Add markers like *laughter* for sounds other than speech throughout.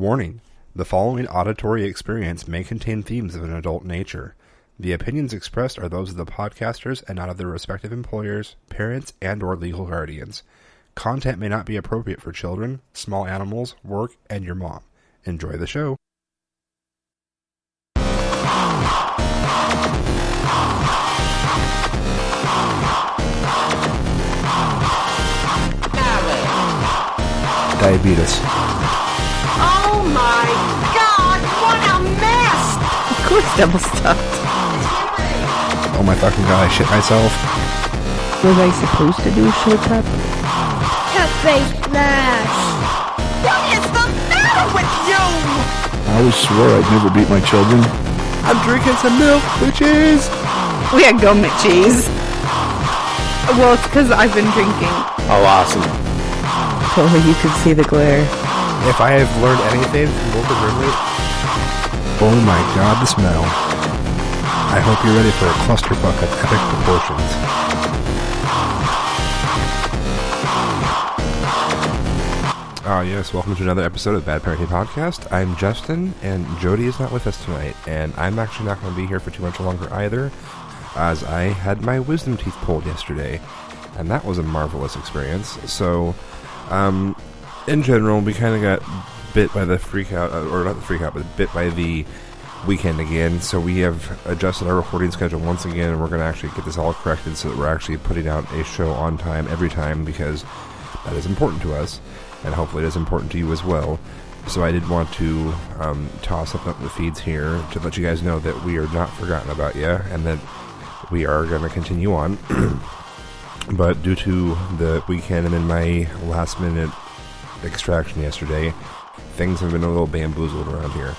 Warning The following auditory experience may contain themes of an adult nature. The opinions expressed are those of the podcasters and not of their respective employers, parents, and or legal guardians. Content may not be appropriate for children, small animals, work, and your mom. Enjoy the show. Diabetes. Oh my god, what a mess! Of course, double stuffed. Oh my fucking god, I shit myself. Was I supposed to do a short cup? Cafe Smash! What is the matter with you? I always swore I'd never beat my children. I'm drinking some milk, bitches! We had gum and cheese. Well, it's because I've been drinking. Oh, awesome. So you could see the glare. If I have learned anything from Wilford Brimley, oh my god, the smell. I hope you're ready for a clusterfuck of epic proportions. Ah, yes, welcome to another episode of Bad Parenting Podcast. I'm Justin, and Jody is not with us tonight, and I'm actually not going to be here for too much longer either, as I had my wisdom teeth pulled yesterday, and that was a marvelous experience. So, um, in general, we kind of got bit by the freak out, uh, or not the freak out, but bit by the weekend again. So we have adjusted our recording schedule once again, and we're going to actually get this all corrected so that we're actually putting out a show on time every time because that is important to us, and hopefully it is important to you as well. So I did want to um, toss up the feeds here to let you guys know that we are not forgotten about you, and that we are going to continue on. *clears throat* but due to the weekend and then my last minute extraction yesterday, things have been a little bamboozled around here.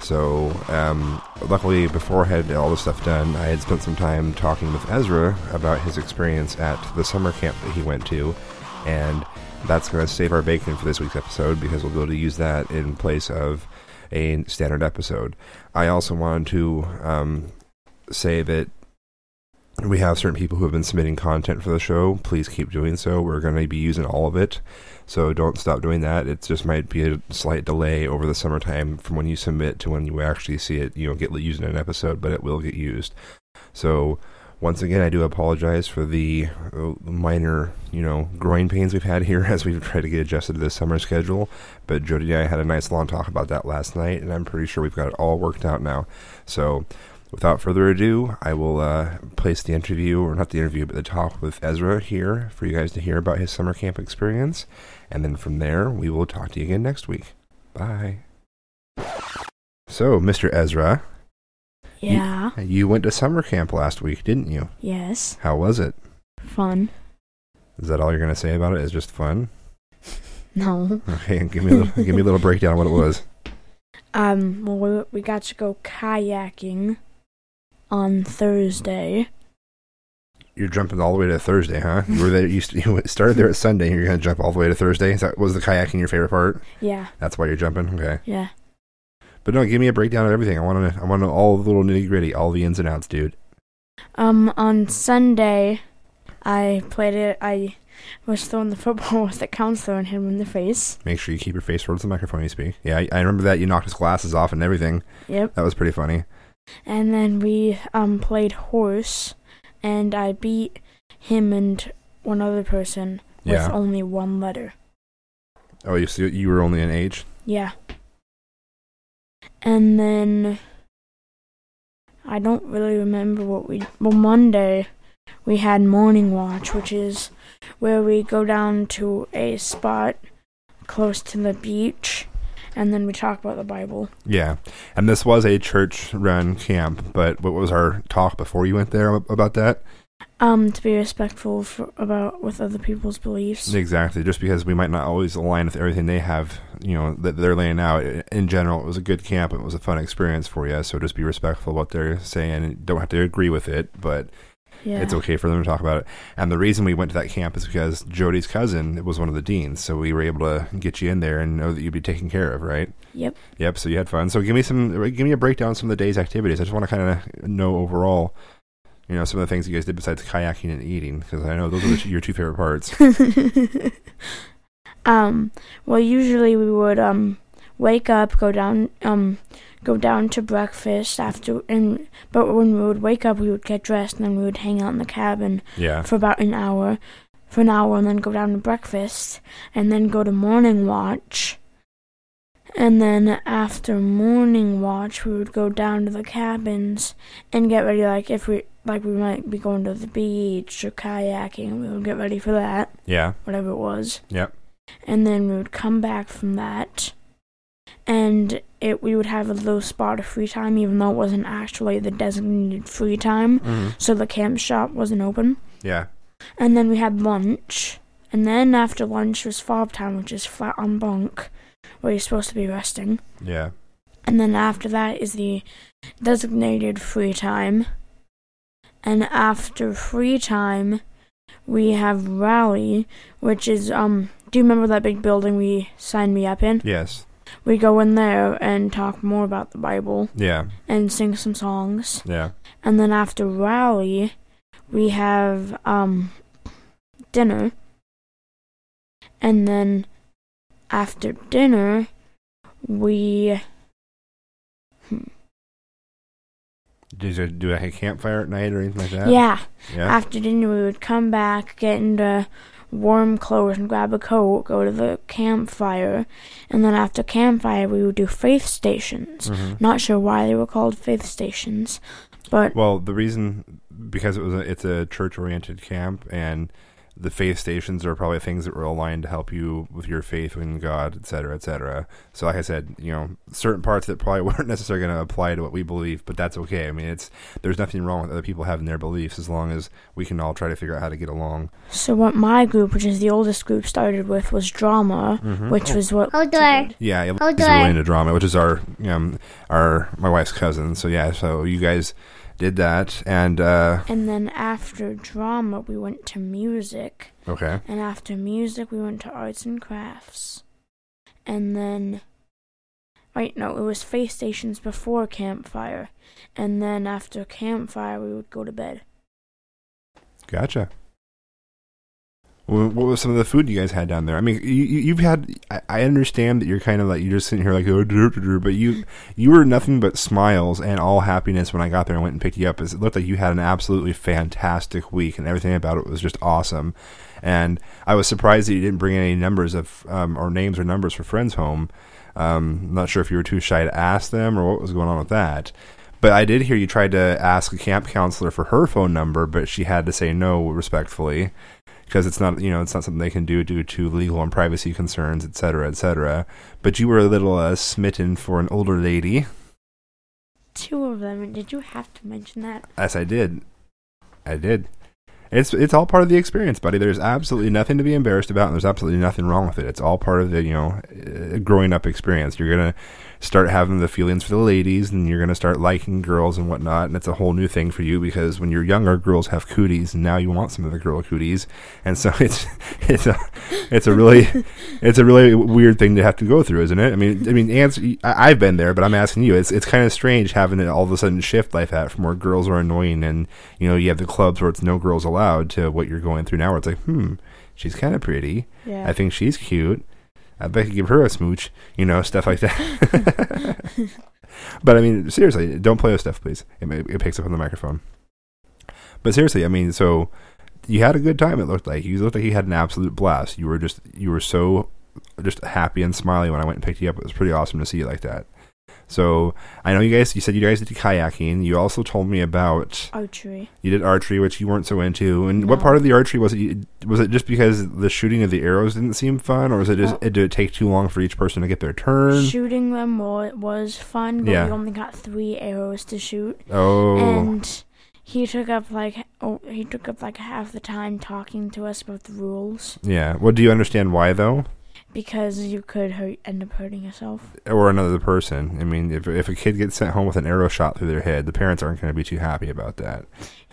So, um, luckily, before I had all this stuff done, I had spent some time talking with Ezra about his experience at the summer camp that he went to, and that's going to save our bacon for this week's episode because we'll be able to use that in place of a standard episode. I also wanted to um, say that we have certain people who have been submitting content for the show. Please keep doing so. We're going to be using all of it. So don't stop doing that. It just might be a slight delay over the summertime from when you submit to when you actually see it, you know, get used in an episode, but it will get used. So once again, I do apologize for the uh, minor, you know, groin pains we've had here *laughs* as we've tried to get adjusted to this summer schedule. But Jody and I had a nice long talk about that last night, and I'm pretty sure we've got it all worked out now. So without further ado, I will uh, place the interview, or not the interview, but the talk with Ezra here for you guys to hear about his summer camp experience. And then from there, we will talk to you again next week. Bye. So, Mr. Ezra, Yeah. you went to summer camp last week, didn't you? Yes. How was it? Fun. Is that all you're going to say about it? Is just fun? *laughs* No. *laughs* Okay, give me a little, give me a little breakdown of what it was. *laughs* Um. Well, we, we got to go kayaking on Thursday. You're jumping all the way to Thursday, huh? You were there. You, st- *laughs* you started there at Sunday. You're going to jump all the way to Thursday. Is that was the kayaking your favorite part? Yeah. That's why you're jumping. Okay, Yeah. but no, give me a breakdown of everything. I want to. I want to know all the little nitty gritty, all the ins and outs, dude. Um. On Sunday, I played it. I was throwing the football *laughs* with the counselor and hit him in the face. Make sure you keep your face towards the microphone when you speak. Yeah, I, I remember that. You knocked his glasses off and everything. Yep. That was pretty funny. And then we um played horse, and I beat him and one other person with Yeah. only one letter. Oh, you so you were only an age. Yeah. And then I don't really remember what we. Well, Monday we had morning watch, which is where we go down to a spot close to the beach, and then we talk about the Bible. Yeah, and this was a church-run camp. But what was our talk before you went there about that? Um, to be respectful for, about with other people's beliefs. Exactly. Just because we might not always align with everything they have, you know, that they're laying out. In general, it was a good camp. It was a fun experience for you. So just be respectful of what they're saying. Don't have to agree with it, but Yeah. it's okay for them to talk about it. And the reason we went to that camp is because Jody's cousin was one of the deans, so we were able to get you in there and know that you'd be taken care of, right? Yep. Yep. So you had fun. So give me some, give me a breakdown of some of the day's activities. I just want to kind of know overall, you know, some of the things you guys did besides kayaking and eating, because I know those are two, your two favorite parts. *laughs* um, well, usually we would um wake up, go down, um, go down to breakfast after, and but when we would wake up, we would get dressed, and then we would hang out in the cabin Yeah. for about an hour, for an hour, and then go down to breakfast, and then go to morning watch. And then after morning watch, we would go down to the cabins and get ready. Like if we like, we might be going to the beach or kayaking, we would get ready for that, Yeah. whatever it was. Yep. And then we would come back from that, and it we would have a little spot of free time, even though it wasn't actually the designated free time. hmm So the camp shop wasn't open. Yeah. And then we had lunch. And then after lunch was fob time, which is flat on bunk, where you're supposed to be resting. Yeah. And then after that is the designated free time. And after free time, we have rally, which is um. Do you remember that big building we signed me up in? Yes. We go in there and talk more about the Bible Yeah. and sing some songs. Yeah. And then after rally, we have um dinner. And then after dinner, we Did you do a campfire at night or anything like that? yeah, Yeah. after dinner we would come back, get into warm clothes and grab a coat, go to the campfire, and then after campfire we would do faith stations. Mhm. Not sure why they were called faith stations, but Well, the reason because it was a, it's a church oriented camp and the faith stations are probably things that were aligned to help you with your faith in God, et cetera, et cetera. So, like I said, you know, certain parts that probably *laughs* weren't necessarily going to apply to what we believe, but that's okay. I mean, it's there's nothing wrong with other people having their beliefs as long as we can all try to figure out how to get along. So what my group, which is the oldest group, started with was drama, Mhm. which was what Hold Lisa door. did. Yeah, Oh, he's do really I- into drama, which is our um our my wife's cousin. So yeah, so you guys did that, and uh And then after drama, we went to music, okay, and after music, we went to arts and crafts, and then. Wait, no, it was faith stations before campfire, and then after campfire, we would go to bed. gotcha. Wh- What was some of the food you guys had down there? I mean, you, you've had. I, understand that you're kind of like you're just sitting here like, "Oh, dur, dur, dur," but you you were nothing but smiles and all happiness when I got there and went and picked you up. It looked like you had an absolutely fantastic week, and everything about it was just awesome. And I was surprised that you didn't bring any numbers of um, or names or numbers for friends home. Um, I'm not sure if you were too shy to ask them or what was going on with that. But I did hear you tried to ask a camp counselor for her phone number, but she had to say no respectfully because it's not you know it's not something they can do due to legal and privacy concerns, et cetera, et cetera. But you were a little uh, smitten for an older lady, Two of them, and did you have to mention that? Yes, I did. I did. It's it's all part of the experience, buddy. There's absolutely nothing to be embarrassed about, and there's absolutely nothing wrong with it. It's all part of the you know uh, growing up experience. You're gonna start having the feelings for the ladies, and you're gonna start liking girls and whatnot, and it's a whole new thing for you because when you're younger, girls have cooties, and now you want some of the girl cooties, and so *laughs* it's it's a it's a really *laughs* it's a really weird thing to have to go through, isn't it? I mean, I mean, answer. I, I've been there, but I'm asking you. It's it's kind of strange having it all of a sudden shift like that from where girls are annoying, and you know you have the clubs where it's no girls allowed to what you're going through now, where it's like, hmm, she's kind of pretty. Yeah. I think she's cute. I bet I could give her a smooch, you know, stuff like that. *laughs* but I mean, seriously, don't play with stuff, please. It, it picks up on the microphone. But seriously, I mean, so you had a good time. It looked like you looked like you had an absolute blast. You were just you were so just happy and smiley when I went and picked you up. It was pretty awesome to see you like that. So I know you guys. You said you guys did kayaking. You also told me about Archery. you did archery, which you weren't so into. And what part of the archery was it? you- Was it just because the shooting of the arrows didn't seem fun, or was it just it, did it take too long for each person to get their turn? Shooting them wa- was fun, but Yeah. we only got three arrows to shoot. Oh, And he took up like oh he took up like half the time talking to us about the rules yeah. Well, do you understand why though? Because you could hurt, end up hurting yourself. Or another person? I mean, if if a kid gets sent home with an arrow shot through their head, the parents aren't going to be too happy about that.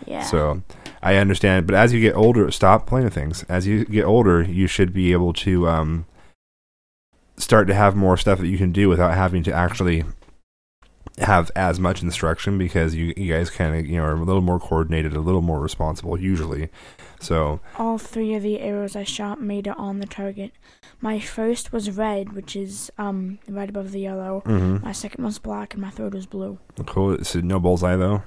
Yeah. So I understand, but as you get older, stop playing with things. As you get older, you should be able to um, start to have more stuff that you can do without having to actually have as much instruction because you you guys kind of you know are a little more coordinated, a little more responsible usually. So All three of the arrows I shot made it on the target. My first was red, which is um right above the yellow. mhm. My second was black, and my third was blue. cool. So no bullseye though.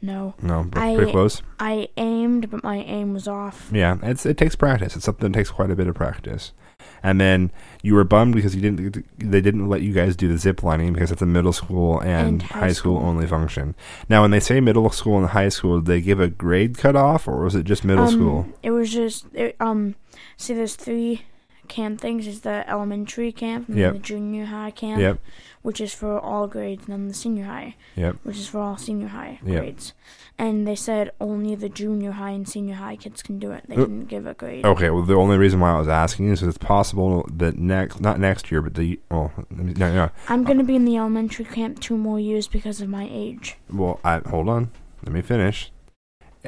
No, No, I- pretty close. I aimed, but my aim was off. Yeah, it's it takes practice. It's something that takes quite a bit of practice. And then you were bummed because you didn't. They didn't let you guys do the zip lining because it's a middle school and, And high, high school. school. only function. Now, when they say middle school and high school, did they give a grade cutoff or was it just middle um, school? It was just it, um. See, there's three camp things. Is the elementary camp, and Yep. then the junior high camp, Yep. which is for all grades, and then the senior high, Yep. which is for all senior high Yep. grades. And they said only the junior high and senior high kids can do it. They Uh, didn't give a grade. Okay. Well, the only reason why I was asking is it's possible that next, not next year, but the well, no, no. I'm gonna be in the elementary camp two more years because of my age. Well, I hold on. Let me finish.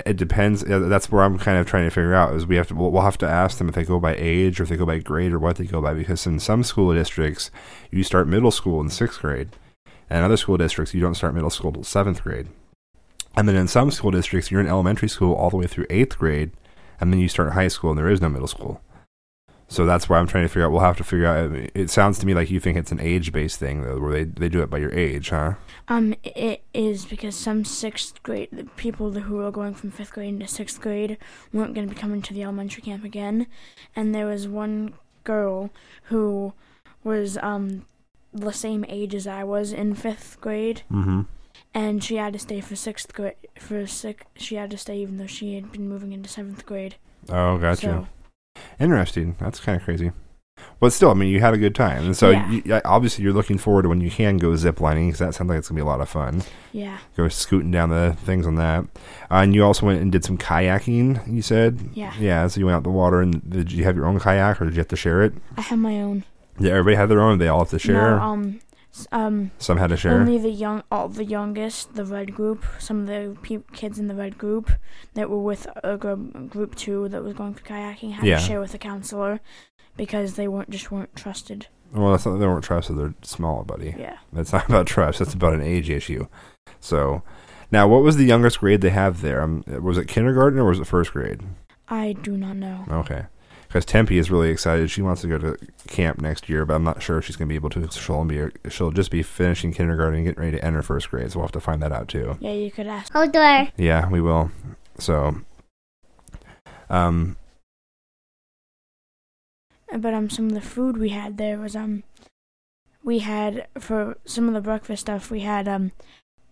It depends. That's where I'm kind of trying to figure out is we have to we'll, we'll have to ask them if they go by age or if they go by grade or what they go by because in some school districts you start middle school in sixth grade, and other school districts you don't start middle school till seventh grade, and then in some school districts you're in elementary school all the way through eighth grade, and then you start high school and there is no middle school. So that's why I'm trying to figure out. We'll have to figure out. It sounds to me like you think it's an age based thing though, where they they do it by your age, huh? Um, it is because some sixth grade the people who were going from fifth grade into sixth grade weren't going to be coming to the elementary camp again, and there was one girl who was um the same age as I was in fifth grade, Mm-hmm. And she had to stay for sixth grade. For six, she had to stay even though she had been moving into seventh grade. Oh, gotcha. So Interesting. That's kind of crazy. But still, I mean, you had a good time, and so Yeah. you, obviously you're looking forward to when you can go ziplining because that sounds like it's gonna be a lot of fun. yeah, Go scooting down the things on that, uh, and you also went and did some kayaking. You said, yeah. yeah. So you went out the water, and did you have your own kayak, or did you have to share it? I have my own. Yeah, everybody had their own. They all have to share. No, um, um, Some had to share. Only the young, all the youngest, the red group, some of the pe- kids in the red group that were with a group, group two that was going for kayaking had Yeah. to share with a counselor because they weren't just weren't trusted. well, that's not, they weren't trusted. They're small, buddy. Yeah, That's *laughs* not about trust. That's about an age issue. So, now, what was the youngest grade they have there? Um, was it kindergarten or was it first grade? I do not know. Okay. Because Tempe is really excited. She wants to go to camp next year, but I'm not sure if she's going to be able to. She'll be she'll just be finishing kindergarten and getting ready to enter first grade. So we'll have to find that out too. Yeah, you could ask. Hold door. Yeah, we will. So, um, But um, some of the food we had there was um, we had for some of the breakfast stuff we had um,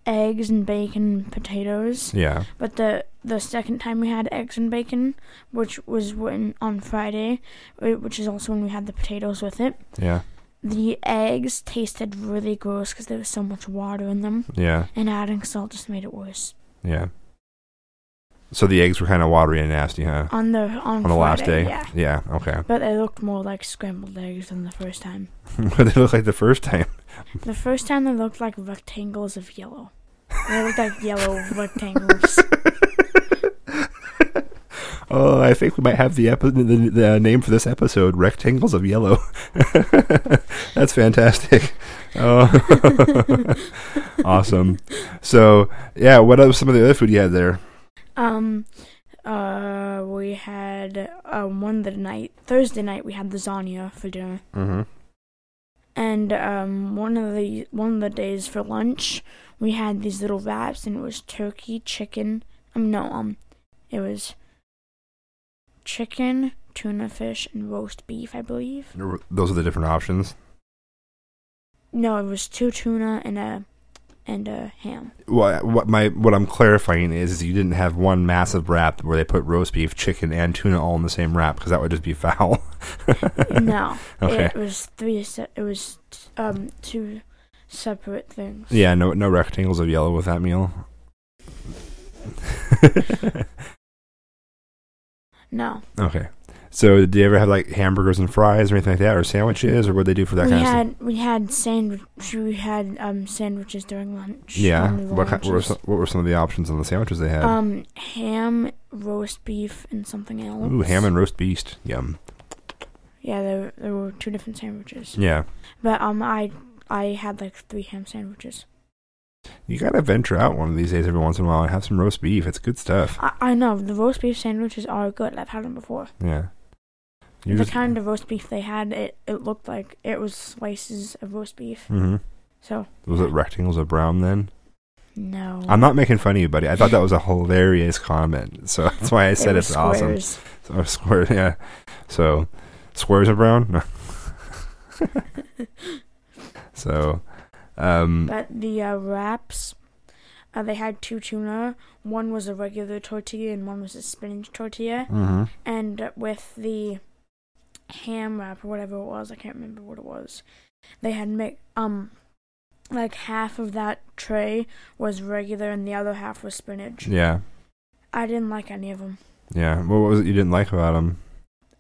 eggs and bacon, and potatoes. yeah, But the the second time we had eggs and bacon, which was when on Friday, uh, which is also when we had the potatoes with it. yeah, The eggs tasted really gross because there was so much water in them, yeah, and adding salt just made it worse. yeah. So the eggs were kind of watery and nasty, huh? On the on, On the last day. yeah. Yeah. Okay. But they looked more like scrambled eggs than the first time. *laughs* what did they look like the first time? *laughs* The first time they looked like rectangles of yellow. They looked like yellow *laughs* rectangles. Oh, I think we might have the, epi- the the uh, name for this episode: "Rectangles of Yellow." That's fantastic. Oh, awesome. So, yeah, what are some of the other food you had there? Um, uh, we had um one the night Thursday night we had lasagna for dinner, Mm-hmm. and um one of the one of the days for lunch we had these little wraps and it was turkey, chicken. Um, no, um, it was chicken, tuna fish, and roast beef, I believe. Those are the different options. No, it was two tuna and a and a ham. What what my what I'm clarifying is, is you didn't have one massive wrap where they put roast beef, chicken, and tuna all in the same wrap because that would just be foul. *laughs* no, Okay. it was three. It was um two separate things. Yeah, no no rectangles of yellow with that meal. No, *laughs* okay. So did they ever have like hamburgers and fries or anything like that, or sandwiches, or what they do for that we kind of stuff? had we had sandwich. We had um sandwiches during lunch. Yeah. What, ki- what, were some, what were some of the options on the sandwiches they had? Um, ham, roast beef, and something else. Ooh, ham and roast beef. Yum. Yeah, there there were two different sandwiches. Yeah. But um, I I had like three ham sandwiches. You gotta venture out one of these days every once in a while and have some roast beef. It's good stuff. I, I know the roast beef sandwiches are good. I've had them before. Yeah. You the just, kind of roast beef they had, it it looked like it was slices of roast beef. Mm-hmm. So Was it rectangles of brown then? no, I'm not making fun of you, buddy. I thought that was a hilarious comment, so *laughs* that's why I said was it's awesome. So *laughs* squares, yeah. So squares are brown. No. *laughs* so, um, But the uh, wraps, uh, they had two tuna. One was a regular tortilla and one was a spinach tortilla. Mm-hmm. And with the ham wrap or whatever it was, I can't remember what it was. They had make um like half of that tray was regular and the other half was spinach. yeah, I didn't like any of them. yeah. Well, What was it you didn't like about them?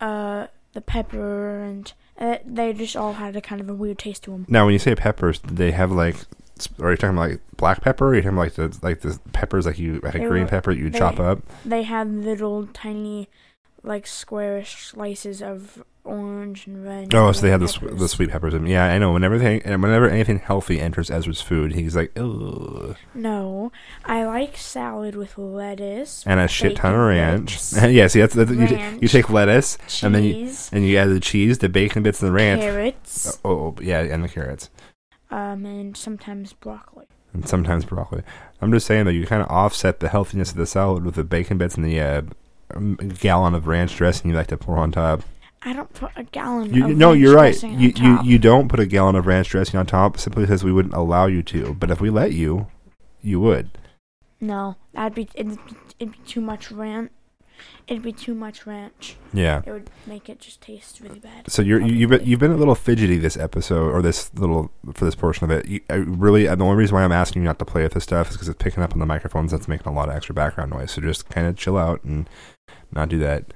Uh, the pepper and uh, they just all had a kind of a weird taste to them. Now, when you say peppers, did they have like? Are you talking about like black pepper? Or are you talking about like the like the peppers like you like They green were- pepper you they- chop up? They had little tiny, like squarish slices of orange and red. Oh, and so they had the sw- the sweet peppers. in Yeah, I know. Whenever they, and whenever anything healthy enters Ezra's food, he's like, ugh. No, I like salad with lettuce, And a shit ton of ranch. *laughs* yeah, see, that's, that's you, t- you take lettuce and then you and you add the cheese, the bacon bits, and the ranch. carrots, Oh, oh, yeah, and the carrots, um, and sometimes broccoli. and sometimes broccoli. I'm just saying that you kind of offset the healthiness of the salad with the bacon bits and the uh, um, gallon of ranch dressing you like to pour on top. I don't put a gallon. You, of no, ranch you're right. dressing You, you you don't put a gallon of ranch dressing on top simply because we wouldn't allow you to. But if we let you, you would. No, that'd be it'd, be it'd be too much ranch. It'd be too much ranch. Yeah. It would make it just taste really bad. So you're you, you've been, you've been a little fidgety this episode or this little for this portion of it. You, I really the only reason why I'm asking you not to play with this stuff is because it's picking up on the microphones. That's making a lot of extra background noise. So just kind of chill out and not do that.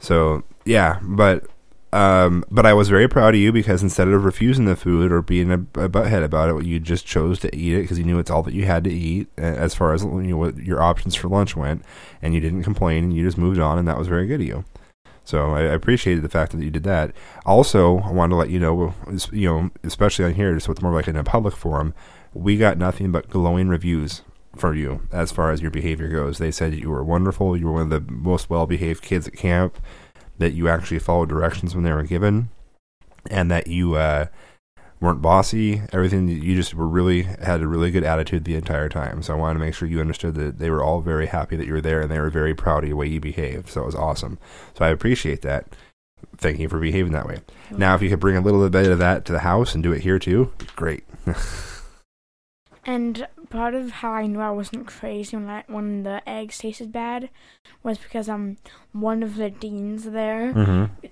So yeah, but um, but I was very proud of you because instead of refusing the food or being a, a butthead about it, you just chose to eat it because you knew it's all that you had to eat as far as you know what your options for lunch went, and you didn't complain and you just moved on, and that was very good of you. So I, I appreciated the fact that you did that. Also, I wanted to let you know, you know, especially on here, just with more like in a public forum, we got nothing but glowing reviews for you as far as your behavior goes. They said you were wonderful. You were one of the most well-behaved kids at camp. That you actually followed directions when they were given, and that you uh, weren't bossy. Everything you just were really had a really good attitude the entire time. So I wanted to make sure you understood that they were all very happy that you were there, and they were very proud of the way you behaved. So it was awesome. So I appreciate that. Thank you for behaving that way. Now, if you could bring a little bit of that to the house and do it here too, great. *laughs* And part of how I knew I wasn't crazy when I, when the eggs tasted bad was because um one of the deans there. mm-hmm.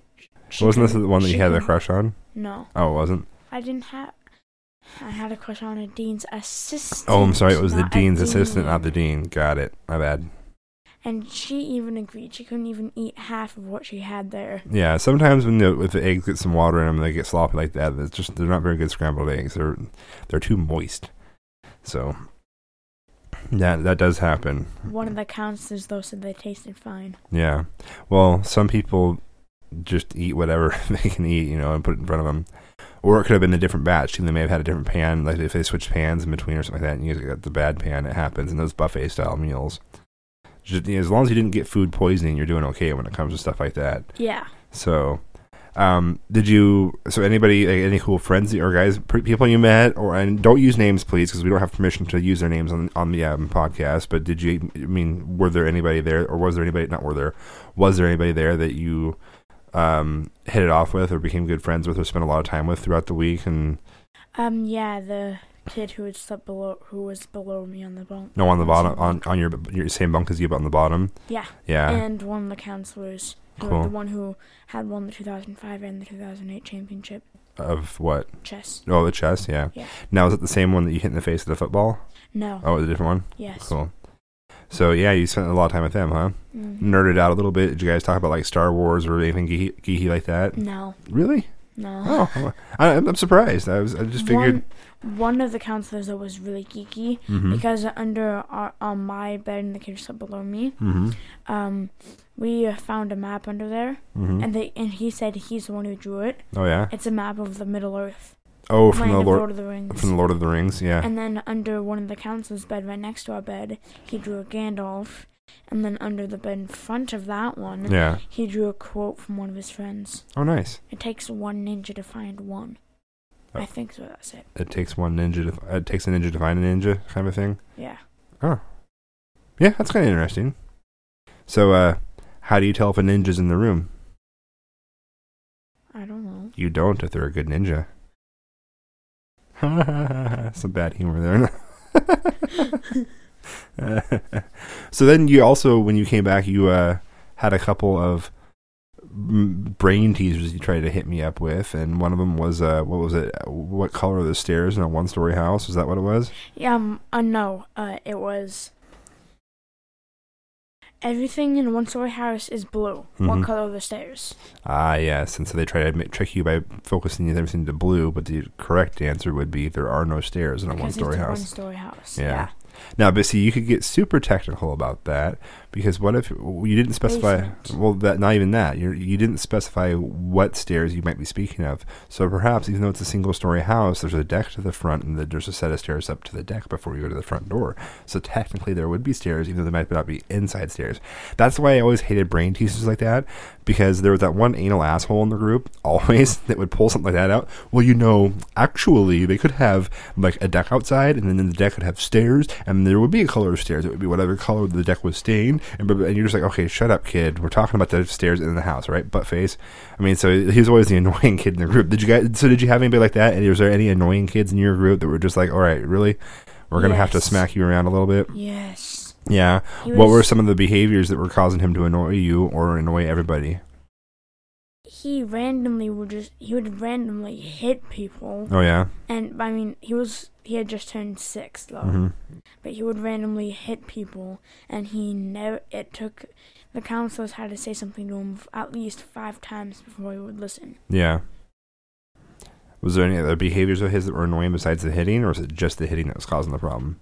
she Wasn't this the one that you had a crush on? No, Oh, it wasn't. I didn't have. I had a crush on a dean's assistant. Oh, I'm sorry. It was the dean's assistant, dean. not the dean. Got it. My bad. And she even agreed she couldn't even eat half of what she had there. Yeah, sometimes when the if the eggs get some water in them, they get sloppy like that. It's just they're not very good scrambled eggs. They're they're too moist. So yeah, that does happen. One of the counselors though said they tasted fine. Yeah. Well, some people just eat whatever *laughs* they can eat, you know, and put it in front of them. Or it could have been a different batch. They may have had a different pan, like if they switched pans in between or something like that, and you got the bad pan. It happens in those buffet style meals. Just, you know, as long as you didn't get food poisoning, you're doing okay when it comes to stuff like that. Yeah. So, um, did you? So, anybody, like, any cool friends or guys, people you met, or and don't use names, please, because we don't have permission to use their names on on the um, podcast. But did you? I mean, were there anybody there, or was there anybody? Not were there? Was there anybody there that you um, hit it off with, or became good friends with, or spent a lot of time with throughout the week? And Um. Yeah. The kid who had slept below, who was below me on the bunk. no, on the bottom, on on your your same bunk as you, but on the bottom. Yeah. Yeah. And one of the counselors, Cool. the one who had won the 2005 and the 2008 championship of what? chess. Oh, the chess. Yeah. Yeah. Now is it the same one that you hit in the face with the football? No. Oh, it was a different one. Yes. Cool. So yeah, you spent a lot of time with them, huh? Mm. Nerded out a little bit. Did you guys talk about like Star Wars or anything geeky, geeky like that? No. Really? No. Oh, I, I'm surprised. I was. I just figured. One, one of the counselors that was really geeky Mhm. because under our, on my bed in the slept below me, Mhm. um, we uh, found a map under there, Mhm. and they and he said he's the one who drew it. Oh yeah. It's a map of the Middle Earth. Oh, from the Lord, Lord of the Rings. from the Lord of the Rings. Yeah. And then under one of the council's bed right next to our bed, he drew a Gandalf. And then under the bed in front of that one, yeah. he drew a quote from one of his friends. Oh, nice. It takes one ninja to find one. Oh. I think so. That's it. It takes one ninja. To, it takes a ninja to find a ninja, kind of a thing. Yeah. Oh. Yeah, that's kind of interesting. So, uh, how do you tell if a ninja's in the room? I don't know. You don't if they're a good ninja. *laughs* Some bad humor there. *laughs* so then you also, when you came back, you uh, had a couple of brain teasers you tried to hit me up with, and one of them was uh, what was it? What color are the stairs in a one-story house? Is that what it was? Yeah. Um. Uh, no. Uh. It was. Everything in a one-story house is blue. What Mhm. color are the stairs? Ah, yes. And so they try to trick you by focusing everything to blue, but the correct answer would be there are no stairs in a one-story it's a house. one-story house. Yeah. Yeah. Now, but see, you could get super technical about that because what if you didn't specify? Well, that not even that. You you didn't specify what stairs you might be speaking of. So perhaps even though it's a single-story house, there's a deck to the front and there's a set of stairs up to the deck before you go to the front door. So technically, there would be stairs, even though they might not be inside stairs. That's why I always hated brain teasers like that because there was that one anal asshole in the group *laughs* always that would pull something like that out. Well, you know, actually, they could have like a deck outside, and then the deck could have stairs, and there would be a color of stairs. It would be whatever color the deck was stained, and, and you're just like, okay, shut up, kid. We're talking about the stairs in the house, right? Butt face. I mean, so he was always the *laughs* annoying kid in the group. Did you guys? So did you have anybody like that? And was there any annoying kids in your group that were just like, all right, really? We're gonna have to smack you around a little bit. Yes. Yeah. He What were some of the behaviors that were causing him to annoy you or annoy everybody? He randomly would just he would randomly hit people, Oh yeah. and I mean he was he had just turned six though, hmm but he would randomly hit people, and he never. It took the counselors had to say something to him at least five times before he would listen. Yeah. Was there any other behaviors of his that were annoying besides the hitting, or was it just the hitting that was causing the problem?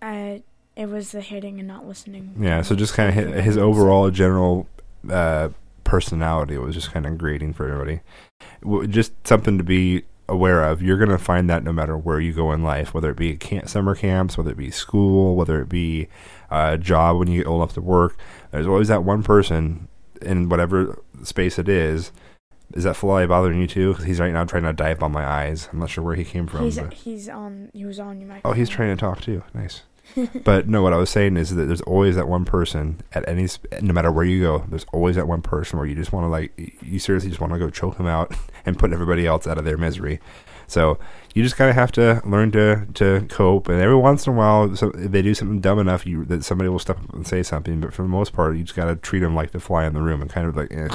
I it was the hitting and not listening. Yeah, so just kind of his, his overall general uh, personality It was just kind of grating for everybody. Just something to be aware of. You're going to find that no matter where you go in life, whether it be camp, summer camps, whether it be school, whether it be a job when you get old enough to work. There's always that one person in whatever space it is. Is that fly bothering you too? 'Cause he's right now trying to dive on my eyes. I'm not sure where he came from. He's but- he's on he was on your microphone. Oh, he's trying to talk too. Nice. But no, what I was saying is that there's always that one person at any, no matter where you go, there's always that one person where you just want to like, you seriously just want to go choke him out *laughs* and put everybody else out of their misery. So you just kind of have to learn to to cope. And every once in a while, so if they do something dumb enough, you that somebody will step up and say something. But for the most part, you just got to treat them like the fly in the room and kind of like, eh,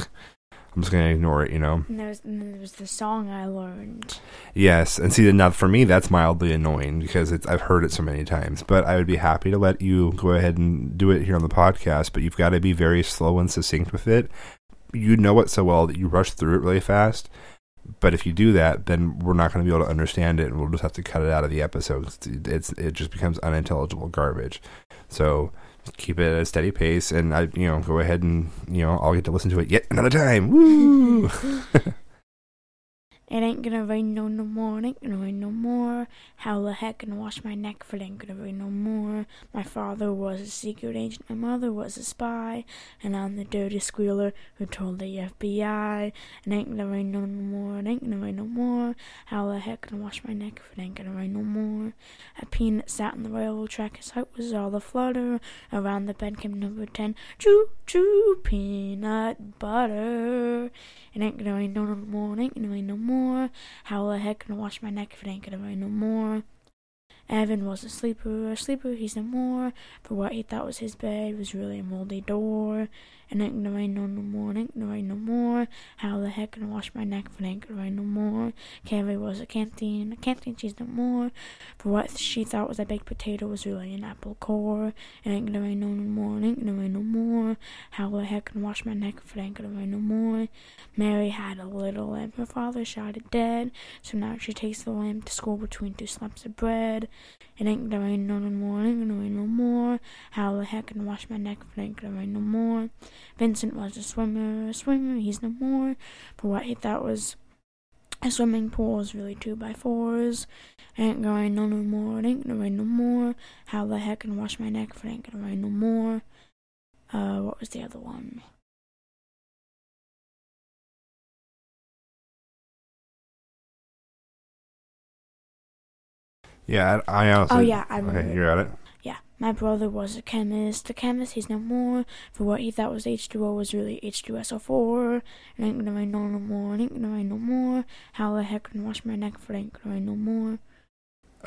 I'm just gonna ignore it, you know. And there was, and then there was the song I learned. Yes, and see, now for me, that's mildly annoying because it's I've heard it so many times. But I would be happy to let you go ahead and do it here on the podcast. But you've got to be very slow and succinct with it. You know it so well that you rush through it really fast. But if you do that, then we're not going to be able to understand it, and we'll just have to cut it out of the episode. It's, it's it just becomes unintelligible garbage. So keep it at a steady pace, and I, you know, go ahead and you know, I'll get to listen to it yet another time. Woo! *laughs* It ain't gonna rain no no more, it ain't gonna rain no more. How the heck gonna wash my neck if it ain't gonna rain no more? My father was a secret agent, my mother was a spy, and I'm the dirty squealer who told the FBI. It ain't gonna rain no no more, it ain't gonna rain no more. How the heck gonna wash my neck if it ain't gonna rain no more? A peanut sat on the railroad track, his heart was all aflutter. Around the bend came number ten, choo choo peanut butter. It ain't gonna rain no no more, it ain't gonna rain no more. How the heck can I wash my neck if it ain't gonna rain no more? Evan was a sleeper, a sleeper, he's no more. For what he thought was his bed was really a moldy door. It ain't gonna rain no no more, it ain't gonna rain no more. How the heck gonna wash my neck if it ain't gonna rain no more? Carrie was a canteen, a canteen, she's no more. For what she thought was a baked potato was really an apple core. It ain't gonna rain no no more, it ain't gonna rain no more. How the heck gonna wash my neck if it ain't gonna rain no more? Mary had a little lamb, her father shot it dead. So now she takes the lamb to school between two slabs of bread. It ain't gonna rain no no more, it ain't gonna rain no more. How the heck can wash my neck if it ain't gonna rain no more? Vincent was a swimmer, a swimmer, he's no more. For what he thought was A swimming pool is really two by fours. Ain't going no no more. It ain't gonna rain no more. How the heck can wash my neck if it ain't gonna rain no more? Uh, what was the other one? Yeah, I, I honestly. Oh yeah, I remember. Okay, you got it. My brother was a chemist. A chemist, he's no more. For what he thought was H2O was really H2SO4. It ain't gonna rain no, no more. It ain't gonna rain no more. How the heck can wash my neck if it ain't gonna rain no more?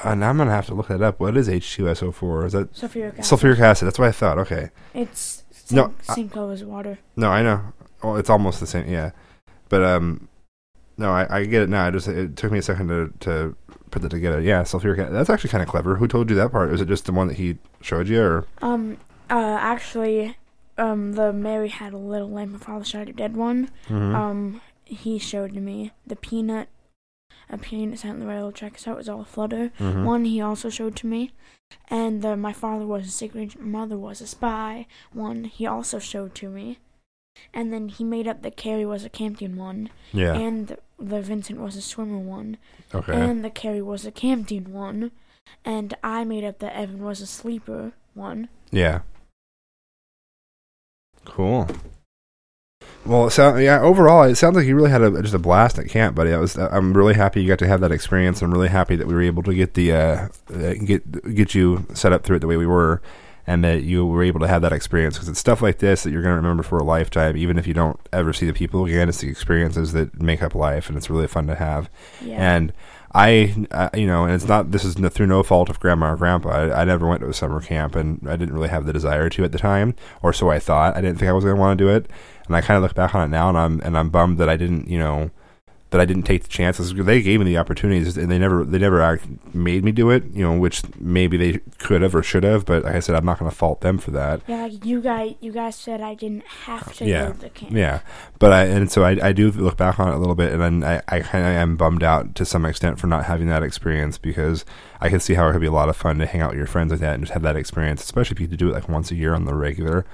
Uh, now I'm gonna have to look that up. What is H2SO4? Is that Sulfuric acid. sulfuric acid? That's what I thought. Okay. It's No, I- same color as water. No, I know. Well, it's almost the same. Yeah, but um, no, I, I get it now. I just it took me a second to to put that together. Yeah, sulfuric. acid. That's actually kind of clever. Who told you that part? Was it just the one that he showed you, or Um, uh, actually, um, the Mary had a little lamb. My father shot a dead one. Mhm. Um, he showed to me the peanut. A peanut sent the railroad so it was all a flutter. Mhm. One he also showed to me, and the, my father was a secret agent, my mother was a spy. One he also showed to me, and then he made up that Carrie was a Campton one, yeah. and the Vincent was a swimmer one, okay. and the Carrie was a Campton one, and I made up that Evan was a sleeper one. Yeah. Cool. Well, it sound, yeah. Overall, it sounds like you really had a, just a blast at camp, buddy. That was. I'm really happy you got to have that experience. I'm really happy that we were able to get the uh, uh, get get you set up through it the way we were, and that you were able to have that experience because it's stuff like this that you're going to remember for a lifetime. Even if you don't ever see the people again, it's the experiences that make up life, and it's really fun to have. Yeah. And I, uh, you know, and it's not, this is no, through no fault of grandma or grandpa. I, I never went to a summer camp and I didn't really have the desire to at the time, or so I thought. I didn't think I was going to want to do it. And I kind of look back on it now and I'm, and I'm bummed that I didn't, you know, that I didn't take the chances. They gave me the opportunities and they never, they never made me do it, you know, which maybe they could have or should have, but like I said, I'm not going to fault them for that. yeah, like you guys, you guys said I didn't have to Yeah. go to the camp. Yeah, but I and so I, I do look back on it a little bit, and then I, I kind of am bummed out to some extent for not having that experience because I can see how it could be a lot of fun to hang out with your friends like that and just have that experience, especially if you do it like once a year on the regular,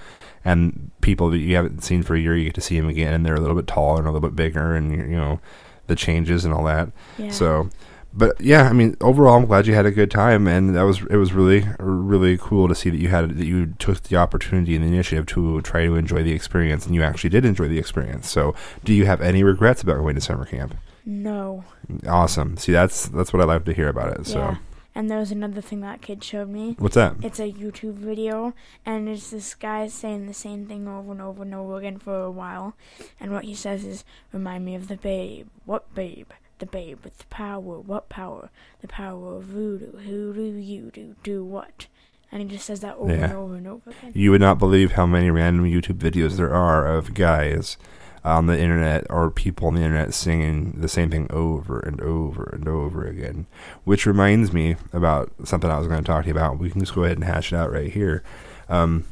and people that you haven't seen for a year, you get to see them again, and they're a little bit taller and a little bit bigger, and you know the changes and all that. Yeah. So, but yeah, I mean, overall, I'm glad you had a good time, and that was it was really really cool to see that you had that you took the opportunity and the initiative to try to enjoy the experience, and you actually did enjoy the experience. So, do you have any regrets about going to summer camp? no. Awesome. See, that's that's what I love to hear about it. So, Yeah. And there was another thing that kid showed me. what's that? It's a YouTube video, and it's this guy saying the same thing over and over and over again for a while. And what he says is, "Remind me of the babe. What babe? The babe with the power. What power? The power of voodoo. Who do you do? Do what?" And he just says that over Yeah. and over and over again. You would not believe how many random YouTube videos there are of guys on the internet or people on the internet singing the same thing over and over and over again. Which reminds me about something I was going to talk to you about. We can just go ahead and hash it out right here. Um,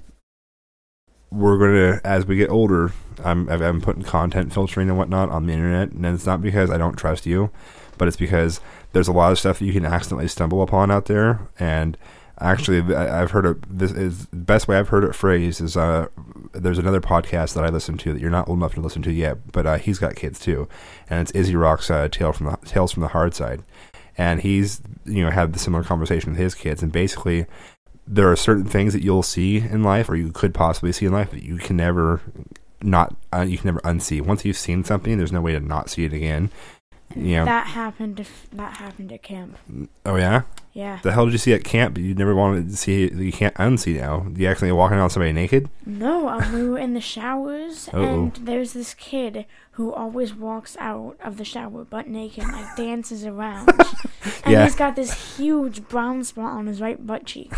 we're going to, as we get older, I'm, I'm putting content filtering and whatnot on the internet, and it's not because I don't trust you, but it's because there's a lot of stuff that you can accidentally stumble upon out there, and actually I've heard it this is the best way I've heard it phrased is uh there's another podcast that I listen to that you're not old enough to listen to yet but uh, he's got kids too. And it's Izzy Rock's uh, tale from the tales from the hard side. And he's you know had the similar conversation with his kids. And basically there are certain things that you'll see in life or you could possibly see in life that you can never not uh, you can never unsee. Once you've seen something there's no way to not see it again know That happened. If that happened at camp. oh yeah Yeah. the hell did you see at camp? But you never wanted to see. You can't unsee now. You accidentally walking on somebody naked. No, um, we were in the showers, *laughs* and there's this kid who always walks out of the shower butt naked, and, like *laughs* dances around, *laughs* and Yeah. he's got this huge brown spot on his right butt cheek.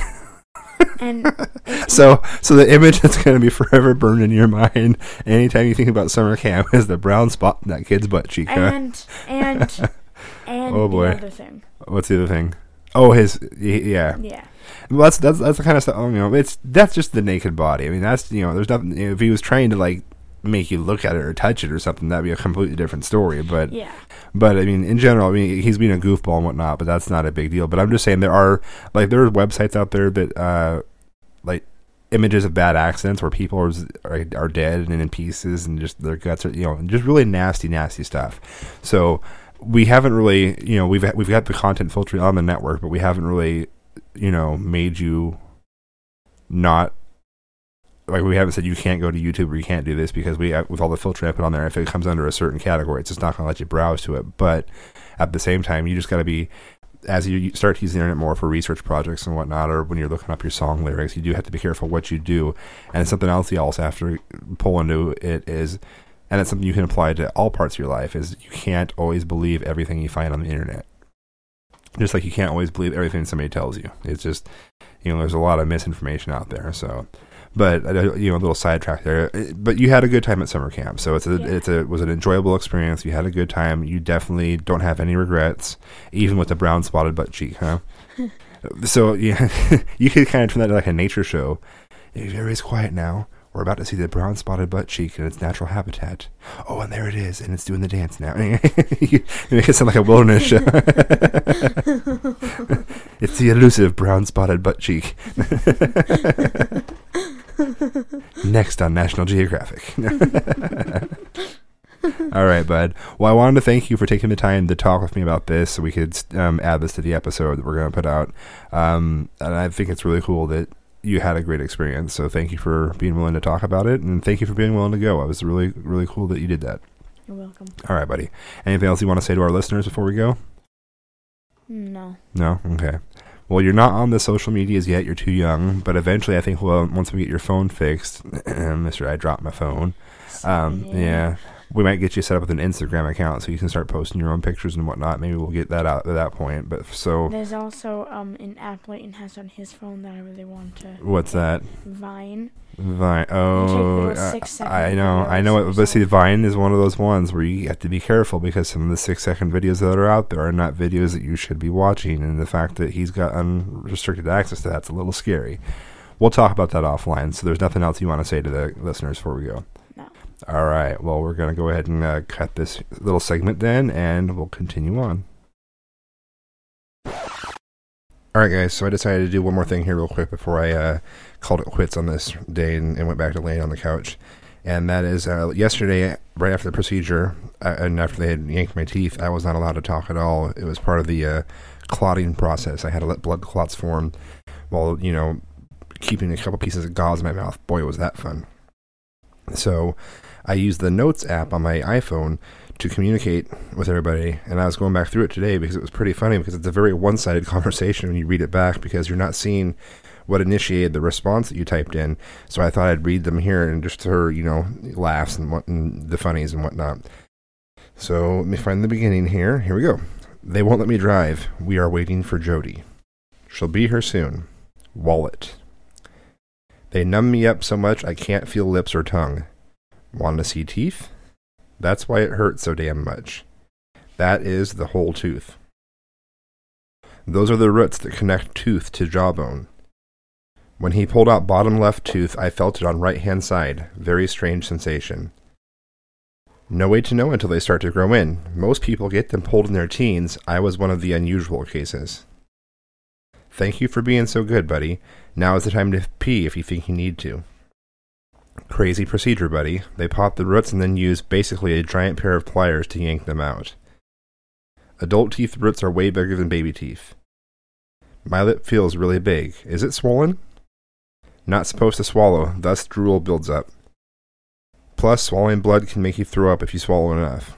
And *laughs* So, so the image that's going to be forever burned in your mind anytime you think about summer camp *laughs* is the brown spot in that kid's butt cheek. Huh? and and *laughs* and Oh, boy. the other thing, What's the other thing? Oh, his yeah. yeah, Well, that's that's that's the kind of stuff. Oh, you know, it's that's just the naked body. I mean, that's you know, there's nothing. If he was trying to like make you look at it or touch it or something, that'd be a completely different story. But yeah, But I mean, in general, I mean, he's being a goofball and whatnot, but that's not a big deal. But I'm just saying there are like there are websites out there that uh, like images of bad accidents where people are are, are dead and in pieces and just their guts are you know just really nasty, nasty stuff. So we haven't really, you know, we've we've got the content filtering on the network, but we haven't really, you know, made you not like we haven't said you can't go to YouTube or you can't do this because we uh, with all the filtering I put on there, if it comes under a certain category, it's just not going to let you browse to it. But at the same time, you just got to be as you start using the internet more for research projects and whatnot, or when you're looking up your song lyrics, you do have to be careful what you do. And something else you also have to pull into it is, and it's something you can apply to all parts of your life, is you can't always believe everything you find on the internet. Just like you can't always believe everything somebody tells you. It's just, you know, there's a lot of misinformation out there. So, but uh, you know, a little sidetrack there. Uh, But you had a good time at summer camp, so it's a Yeah. it's a it was an enjoyable experience. You had a good time. You definitely don't have any regrets, even with the brown spotted butt cheek, huh? *laughs* so yeah, *laughs* you could kind of turn that into like a nature show. If everybody's quiet now, we're about to see the brown spotted butt cheek in its natural habitat. Oh, and there it is, and it's doing the dance now. *laughs* you make it sound like a wilderness show. it's the elusive brown spotted butt cheek. Next on National Geographic. *laughs* All right, bud. Well, I wanted to thank you for taking the time to talk with me about this so we could um, add this to the episode that we're going to put out. Um, and I think it's really cool that you had a great experience. So thank you for being willing to talk about it. And thank you for being willing to go. It was really, really cool that you did that. You're welcome. All right, buddy. Anything else you want to say to our listeners before we go? No. No? Okay. Well, you're not on the social medias yet. You're too young. But eventually, I think, well, once we get your phone fixed, *clears throat* Mr. I dropped my phone. Um, yeah. We might get you set up with an Instagram account so you can start posting your own pictures and whatnot. Maybe we'll get that out at that point. But so, There's also um an app Leighton has on his phone that I really want to. what's that? Vine. Vine. Oh, little I- I know. I know. It, but see. Vine is one of those ones where you have to be careful because some of the six second videos that are out there are not videos that you should be watching. And the fact that he's got unrestricted access to that's a little scary. We'll talk about that offline. So there's nothing else you want to say to the listeners before we go. All right. Well, we're going to go ahead and uh, cut this little segment then, and we'll continue on. All right, guys. So I decided to do one more thing here, real quick, before I uh, called it quits on this day and, and went back to laying on the couch. And that is uh, yesterday, right after the procedure, uh, and after they had yanked my teeth, I was not allowed to talk at all. It was part of the uh, clotting process. I had to let blood clots form while, you know, keeping a couple pieces of gauze in my mouth. Boy, was that fun. So I use the Notes app on my iPhone to communicate with everybody. And I was going back through it today because it was pretty funny because it's a very one sided *laughs* conversation when you read it back because you're not seeing what initiated the response that you typed in. So I thought I'd read them here and just her, you know, laughs and what and the funnies and whatnot. So let me find the beginning here. Here we go. They won't let me drive. We are waiting for Jody. She'll be here soon. Wallet. They numb me up so much I can't feel lips or tongue. Want to see teeth? That's why it hurts so damn much. That is the whole tooth. Those are the roots that connect tooth to jawbone. When he pulled out bottom left tooth, I felt it on right hand side. Very strange sensation. No way to know until they start to grow in. Most people get them pulled in their teens. I was one of the unusual cases. Thank you for being so good, buddy. Now is the time to pee if you think you need to. Crazy procedure, buddy. They pop the roots and then use basically a giant pair of pliers to yank them out. Adult teeth roots are way bigger than baby teeth. My lip feels really big. Is it swollen? Not supposed to swallow, thus drool builds up. Plus, swallowing blood can make you throw up if you swallow enough.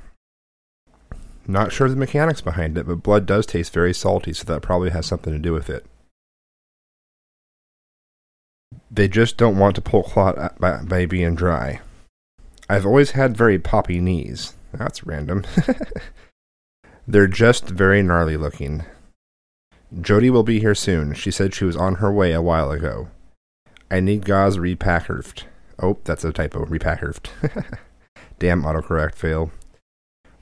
Not sure of the mechanics behind it, but blood does taste very salty, so that probably has something to do with it. They just don't want to pull clot by, by being dry. I've always had very poppy knees. That's random. *laughs* They're just very gnarly looking. Jody will be here soon. She said she was on her way a while ago. I need gauze repackerfed. Oh, that's a typo. Repackerfed. *laughs* Damn autocorrect fail.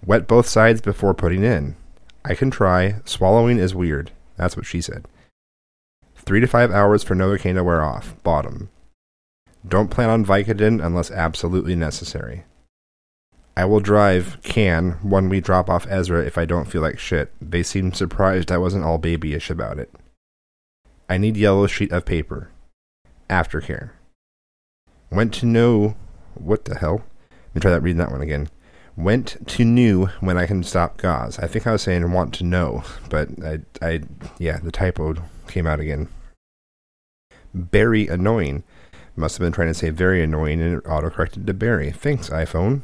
Wet both sides before putting in. I can try. Swallowing is weird. That's what she said. Three to five hours for Novocaine to wear off. Bottom. Don't plan on Vicodin unless absolutely necessary. I will drive can when we drop off Ezra if I don't feel like shit. They seemed surprised I wasn't all babyish about it. I need yellow sheet of paper. Aftercare. Went to know what the hell? Let me try that reading that one again. Went to new when I can stop gauze. I think I was saying want to know, but I, I, yeah, the typo came out again. Very annoying. Must have been trying to say very annoying and it autocorrected to Barry. Thanks, iPhone.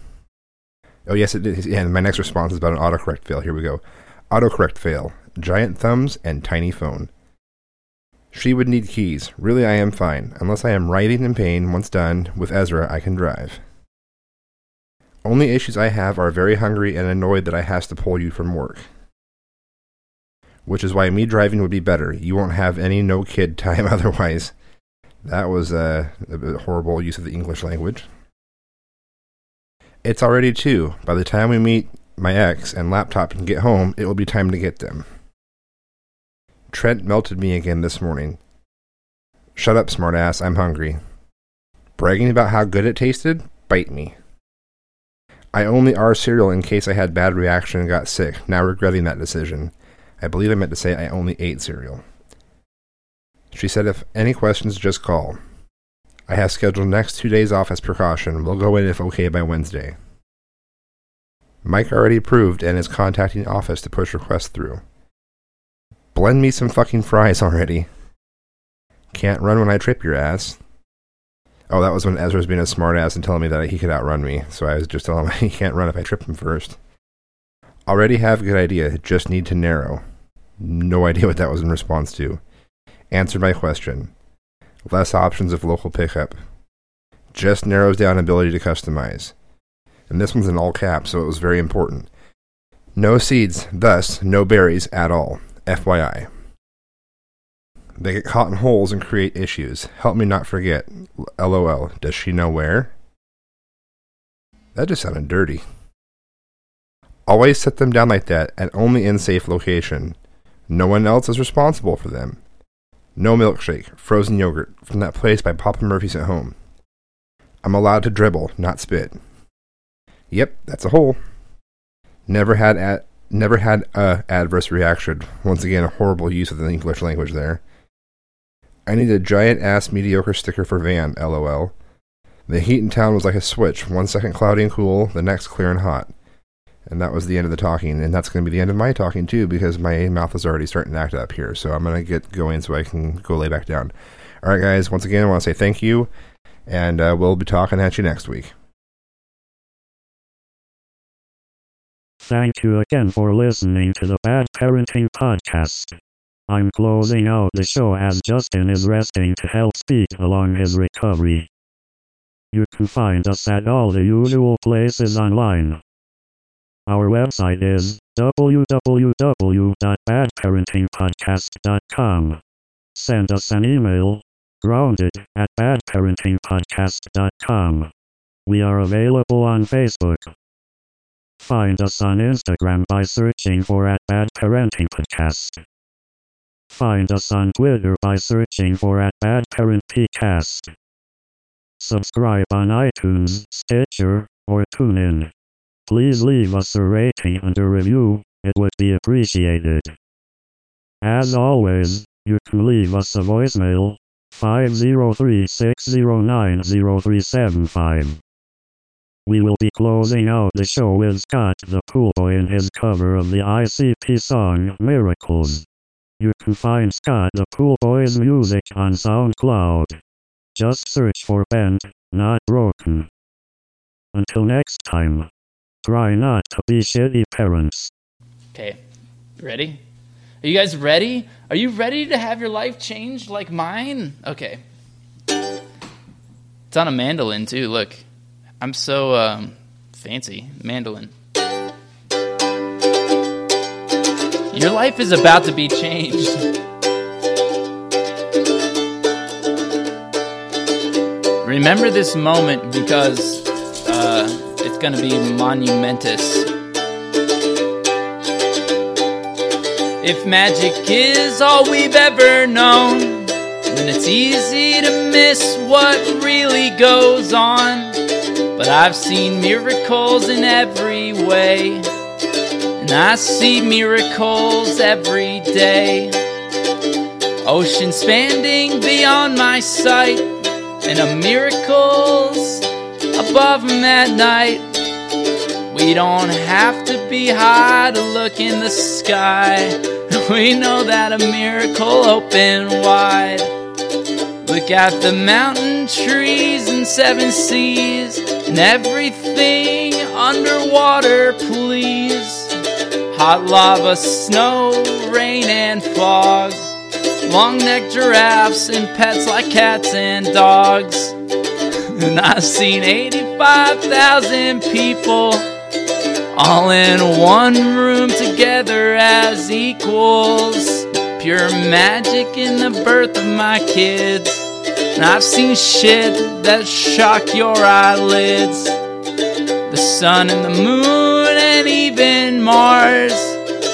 Oh, yes, it did. My next response is about an autocorrect fail. Here we go. Autocorrect fail. Giant thumbs and tiny phone. She would need keys. Really, I am fine. Unless I am writing in pain, once done, with Ezra, I can drive. Only issues I have are very hungry and annoyed that I has to pull you from work. Which is why me driving would be better. You won't have any no kid *laughs* time otherwise. That was uh, a horrible use of the English language. It's already two. By the time we meet my ex and laptop and get home, it will be time to get them. Trent melted me again this morning. Shut up, smartass. I'm hungry. Bragging about how good it tasted? Bite me. I only R cereal in case I had bad reaction and got sick, now regretting that decision. I believe I meant to say I only ate cereal. She said if any questions, just call. I have scheduled next two days off as precaution. We'll go in if okay by Wednesday. Mike already approved and is contacting office to push requests through. Blend me some fucking fries already. Can't run when I trip your ass. Oh, that was when Ezra was being a smartass and telling me that he could outrun me. So I was just telling him *laughs* he can't run if I trip him first. Already have a good idea, just need to narrow. No idea what that was in response to. Answered my question. Less options of local pickup. Just narrows down ability to customize. And this one's in all caps, so it was very important. No seeds, thus no berries at all. FYI. They get caught in holes and create issues. Help me not forget. LOL. Does she know where? That just sounded dirty. Always set them down like that and only in safe location. No one else is responsible for them. No milkshake, frozen yogurt from that place by Papa Murphy's at home. I'm allowed to dribble, not spit. Yep, that's a hole. Never had at never had a adverse reaction. Once again, a horrible use of the English language there. I need a giant ass mediocre sticker for van, lol. The heat in town was like a switch, one second cloudy and cool, the next clear and hot. And that was the end of the talking, and that's going to be the end of my talking too, because my mouth is already starting to act up here. So I'm going to get going so I can go lay back down. All right, guys. Once again, I want to say thank you, and uh, we'll be talking at you next week. Thank you again for listening to the Bad Parenting Podcast. I'm closing out the show as Justin is resting to help speed along his recovery. You can find us at all the usual places online. Our website is www.badparentingpodcast.com. Send us an email, grounded at badparentingpodcast.com. We are available on Facebook. Find us on Instagram by searching for at Bad Parenting Podcast. Find us on Twitter by searching for at Bad Parent PCast. Subscribe on iTunes, Stitcher, or TuneIn. Please leave us a rating and a review, it would be appreciated. As always, you can leave us a voicemail 503 609 0375. We will be closing out the show with Scott the Pool Boy in his cover of the ICP song Miracles. You can find Scott the Pool Boy's music on SoundCloud. Just search for Bent, Not Broken. Until next time, try not to be shitty parents. Okay, ready? Are you guys ready? Are you ready to have your life changed like mine? Okay. It's on a mandolin too. Look, I'm so um, fancy. Mandolin. Your life is about to be changed. Remember this moment because going to be monumentous. If magic is all we've ever known, then it's easy to miss what really goes on. But I've seen miracles in every way, and I see miracles every day. Ocean spanning beyond my sight, and a miracles above 'em at night. We don't have to be high to look in the sky. *laughs* We know that a miracle open wide. Look at the mountain trees and seven seas and everything underwater, please. Hot lava, snow, rain, and fog. Long necked giraffes and pets like cats and dogs. *laughs* And I've seen 85,000 people all in one room together as equals. Pure magic in the birth of my kids. And I've seen shit that shock your eyelids. The sun and the moon and even Mars.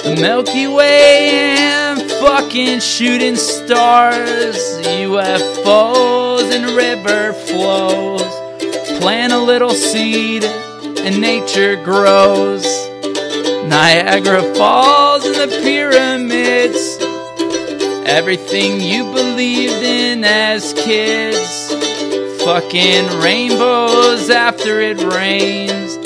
The Milky Way and fucking shooting stars. UFOs and river flows. Plant a little seed and nature grows. Niagara Falls and the pyramids. Everything you believed in as kids. Fucking rainbows after it rains.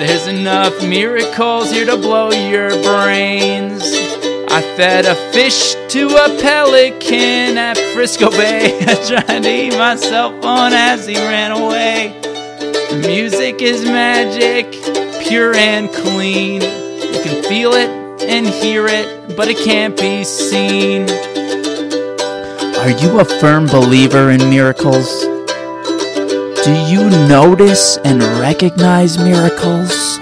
There's enough miracles here to blow your brains. I fed a fish to a pelican at Frisco Bay. *laughs* I tried to eat my cell phone as he ran away. Music is magic, pure and clean. You can feel it and hear it, but it can't be seen. Are you a firm believer in miracles? Do you notice and recognize miracles?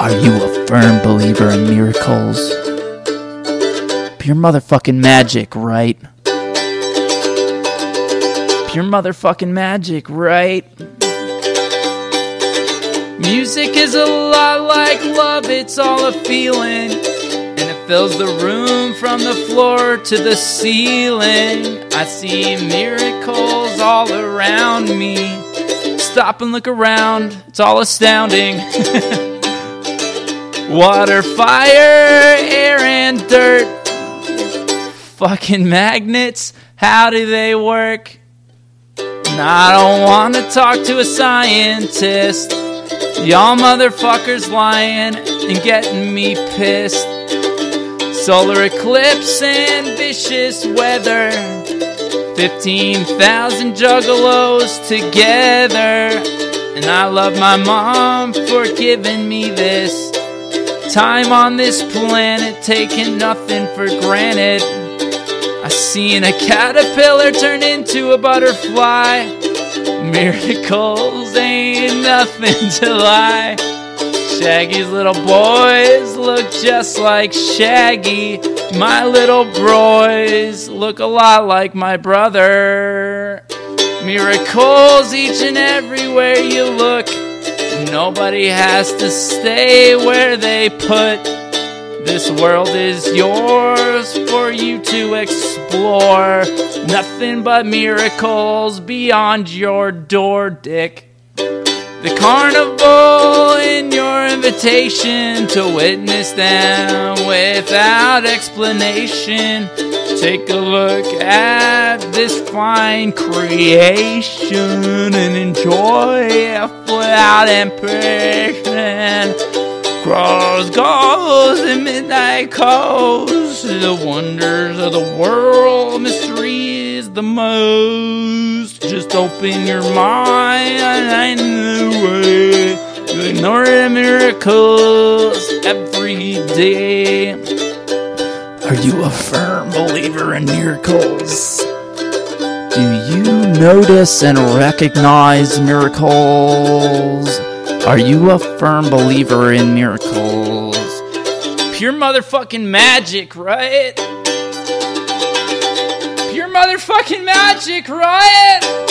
Are you a firm believer in miracles? Pure motherfucking magic, right? Pure motherfucking magic, right? Music is a lot like love, it's all a feeling. And it fills the room from the floor to the ceiling. I see miracles all around me. Stop and look around, it's all astounding. *laughs* Water, fire, air, and dirt. Fucking magnets, how do they work? And I don't want to talk to a scientist. Y'all motherfuckers lying and getting me pissed. Solar eclipse and vicious weather. 15,000 juggalos together. And I love my mom for giving me this time on this planet, taking nothing for granted. I seen a caterpillar turn into a butterfly. Miracles ain't nothing to lie. Shaggy's little boys look just like Shaggy. My little boys look a lot like my brother. Miracles each and everywhere you look. Nobody has to stay where they put. This world is yours for you to explore. Nothing but miracles beyond your door, dick. The carnival in your invitation to witness them without explanation. Take a look at this fine creation and enjoy it without impression. Cross goes and midnight calls the wonders of the world, mysteries the most. Just open your mind and the way to ignore the miracles every day. Are you a firm believer in miracles? Do you notice and recognize miracles? Are you a firm believer in miracles? Pure motherfucking magic, right? Pure motherfucking magic, right?